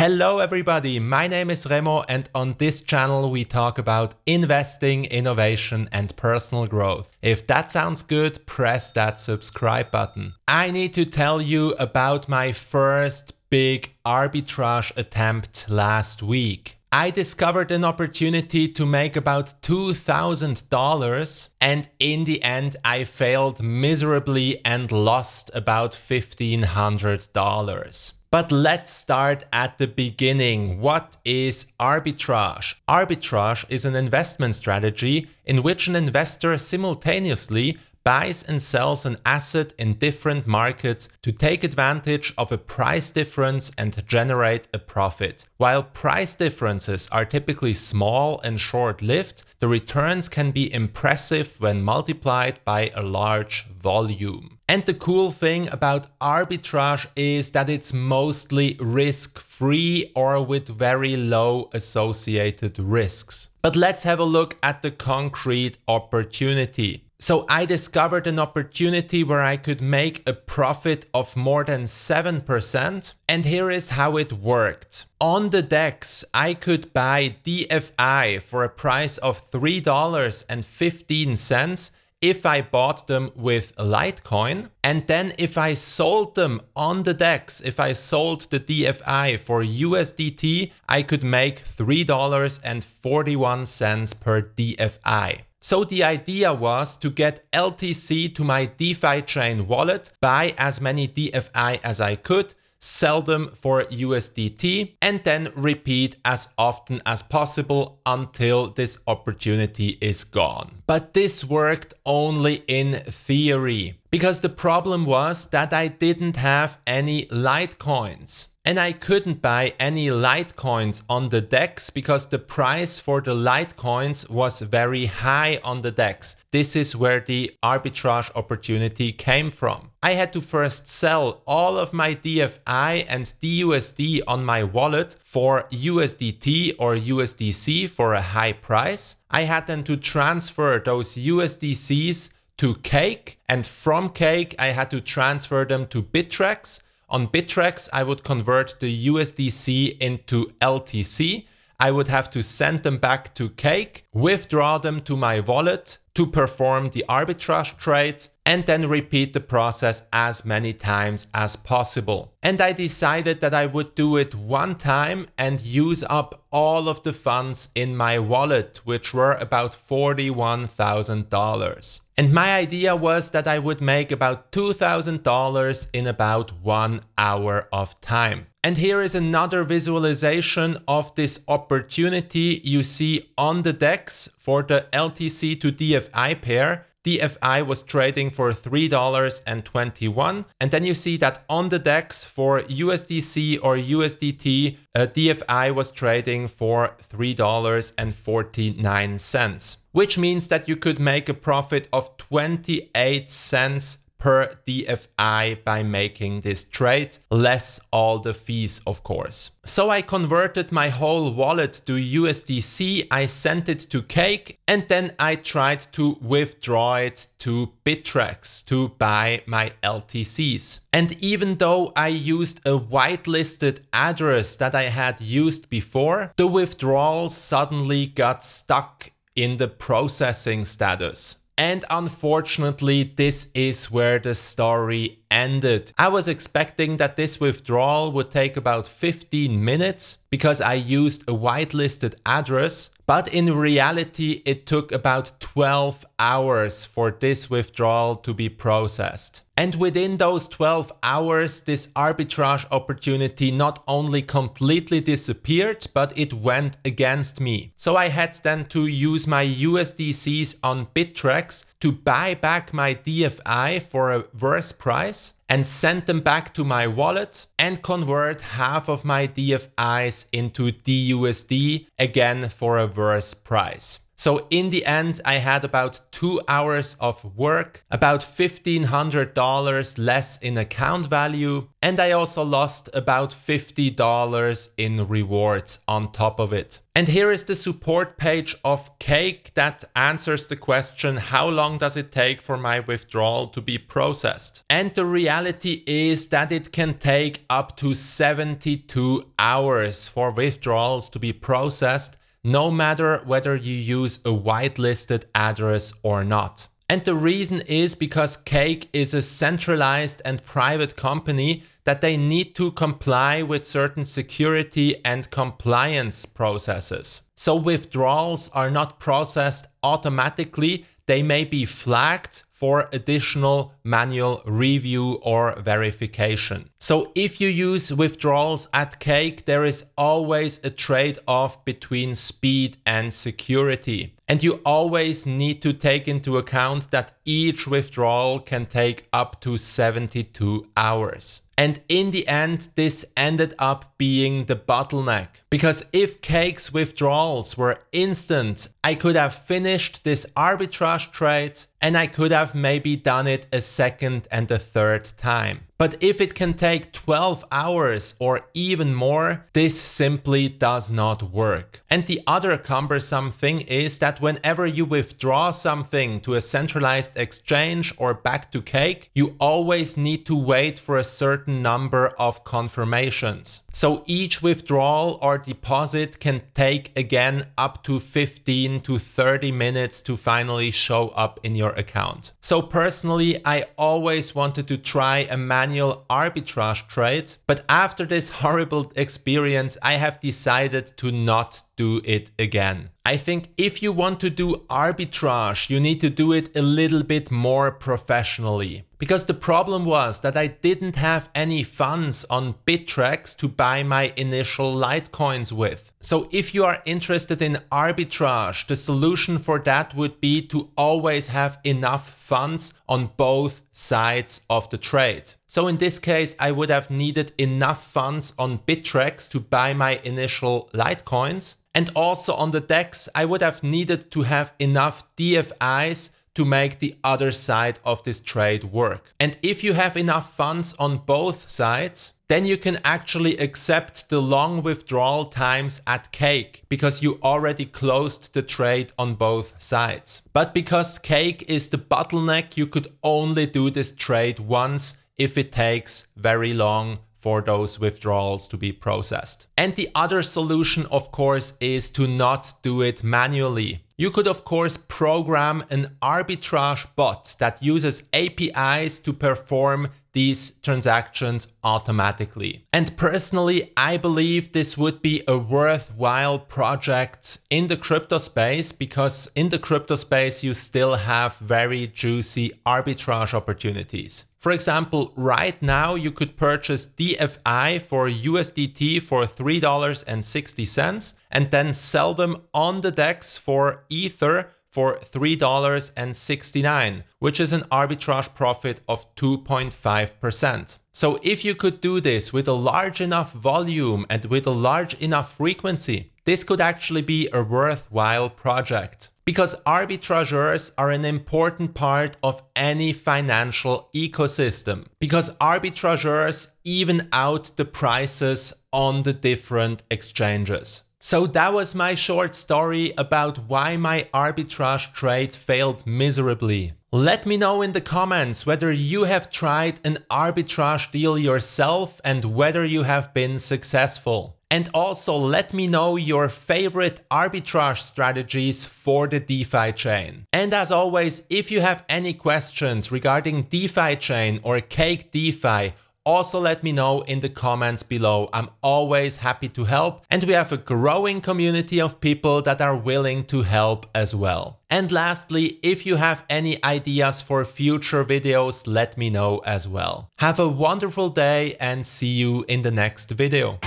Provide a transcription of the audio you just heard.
Hello, everybody. My name is Remo, and on this channel, we talk about investing, innovation, and personal growth. If that sounds good, press that subscribe button. I need to tell you about my first big arbitrage attempt last week. I discovered an opportunity to make about $2,000 and in the end I failed miserably and lost about $1,500. But let's start at the beginning. What is arbitrage? Arbitrage is an investment strategy in which an investor simultaneously buys and sells an asset in different markets to take advantage of a price difference and generate a profit. While price differences are typically small and short lived, the returns can be impressive when multiplied by a large volume. And the cool thing about arbitrage is that it's mostly risk free or with very low associated risks. But let's have a look at the concrete opportunity. So I discovered an opportunity where I could make a profit of more than 7%. And here is how it worked. On the DEX, I could buy DFI for a price of $3.15 if I bought them with Litecoin. And then if I sold them on the DEX, if I sold the DFI for USDT, I could make $3.41 per DFI. So the idea was to get LTC to my DeFi chain wallet, buy as many DFI as I could, sell them for USDT, and then repeat as often as possible until this opportunity is gone. But this worked only in theory, because the problem was that I didn't have any Litecoins. And I couldn't buy any Litecoins on the DEX because the price for the Litecoins was very high on the DEX. This is where the arbitrage opportunity came from. I had to first sell all of my DFI and DUSD on my wallet for USDT or USDC for a high price. I had then to transfer those USDCs to Cake, and from Cake, I had to transfer them to Bittrex on Bittrex, I would convert the USDC into LTC. I would have to send them back to Cake, withdraw them to my wallet to perform the arbitrage trade, and then repeat the process as many times as possible. And I decided that I would do it one time and use up all of the funds in my wallet, which were about $41,000. And my idea was that I would make about $2,000 in about one hour of time. And here is another visualization of this opportunity you see on the DEX for the LTC to DFI pair. DFI was trading for $3.21. And then you see that on the DEX for USDC or USDT, uh, DFI was trading for $3.49, which means that you could make a profit of 28 cents per DFI by making this trade, less all the fees, of course. So I converted my whole wallet to USDC, I sent it to Cake, and then I tried to withdraw it to Bittrex to buy my LTCs. And even though I used a whitelisted address that I had used before, the withdrawal suddenly got stuck in the processing status. And unfortunately, this is where the story ended. I was expecting that this withdrawal would take about 15 minutes because I used a whitelisted address, but in reality, it took about 12 hours for this withdrawal to be processed. And within those 12 hours, this arbitrage opportunity not only completely disappeared, but it went against me. So I had then to use my USDCs on Bittrex to buy back my DFI for a worse price and send them back to my wallet and convert half of my DFIs into DUSD again for a worse price. So in the end, I had about two hours of work, about $1,500 less in account value, and I also lost about $50 in rewards on top of it. And here is the support page of Cake that answers the question how long does it take for my withdrawal to be processed? And the reality is that it can take up to 72 hours for withdrawals to be processed, no matter whether you use a whitelisted address or not. And the reason is because Cake is a centralized and private company that they need to comply with certain security and compliance processes. So withdrawals are not processed automatically, they may be flagged for additional manual review or verification. So if you use withdrawals at Cake, there is always a trade-off between speed and security. And you always need to take into account that each withdrawal can take up to 72 hours. And in the end, this ended up being the bottleneck. Because if Cake's withdrawals were instant, I could have finished this arbitrage trade and I could have maybe done it a second and a third time. But if it can take 12 hours or even more, this simply does not work. And the other cumbersome thing is that whenever you withdraw something to a centralized exchange or back to Cake, you always need to wait for a certain number of confirmations. So each withdrawal or deposit can take again up to 15 to 30 minutes to finally show up in your account. So personally, I always wanted to try a manual arbitrage trade, but after this horrible experience, I have decided to not do it again. I think if you want to do arbitrage, you need to do it a little bit more professionally. Because the problem was that I didn't have any funds on Bittrex to buy my initial Litecoins with. So if you are interested in arbitrage, the solution for that would be to always have enough funds on both sides of the trade. So in this case, I would have needed enough funds on Bittrex to buy my initial Litecoins and also on the DEX, I would have needed to have enough DFIs to make the other side of this trade work. And if you have enough funds on both sides, then you can actually accept the long withdrawal times at Cake because you already closed the trade on both sides. But because Cake is the bottleneck, you could only do this trade once if it takes very long for those withdrawals to be processed. And the other solution, of course, is to not do it manually. You could, of course, program an arbitrage bot that uses APIs to perform these transactions automatically. And personally, I believe this would be a worthwhile project in the crypto space because in the crypto space, you still have very juicy arbitrage opportunities. For example, right now you could purchase DFI for USDT for $3.60 and then sell them on the DEX for Ether for $3.69, which is an arbitrage profit of 2.5%. So if you could do this with a large enough volume and with a large enough frequency, this could actually be a worthwhile project because arbitrageurs are an important part of any financial ecosystem because arbitrageurs even out the prices on the different exchanges. So that was my short story about why my arbitrage trade failed miserably. Let me know in the comments whether you have tried an arbitrage deal yourself and whether you have been successful. And also let me know your favorite arbitrage strategies for the DeFi chain. And as always, if you have any questions regarding DeFi chain or Cake DeFi, also let me know in the comments below. I'm always happy to help and we have a growing community of people that are willing to help as well. And lastly, if you have any ideas for future videos, let me know as well. Have a wonderful day and see you in the next video.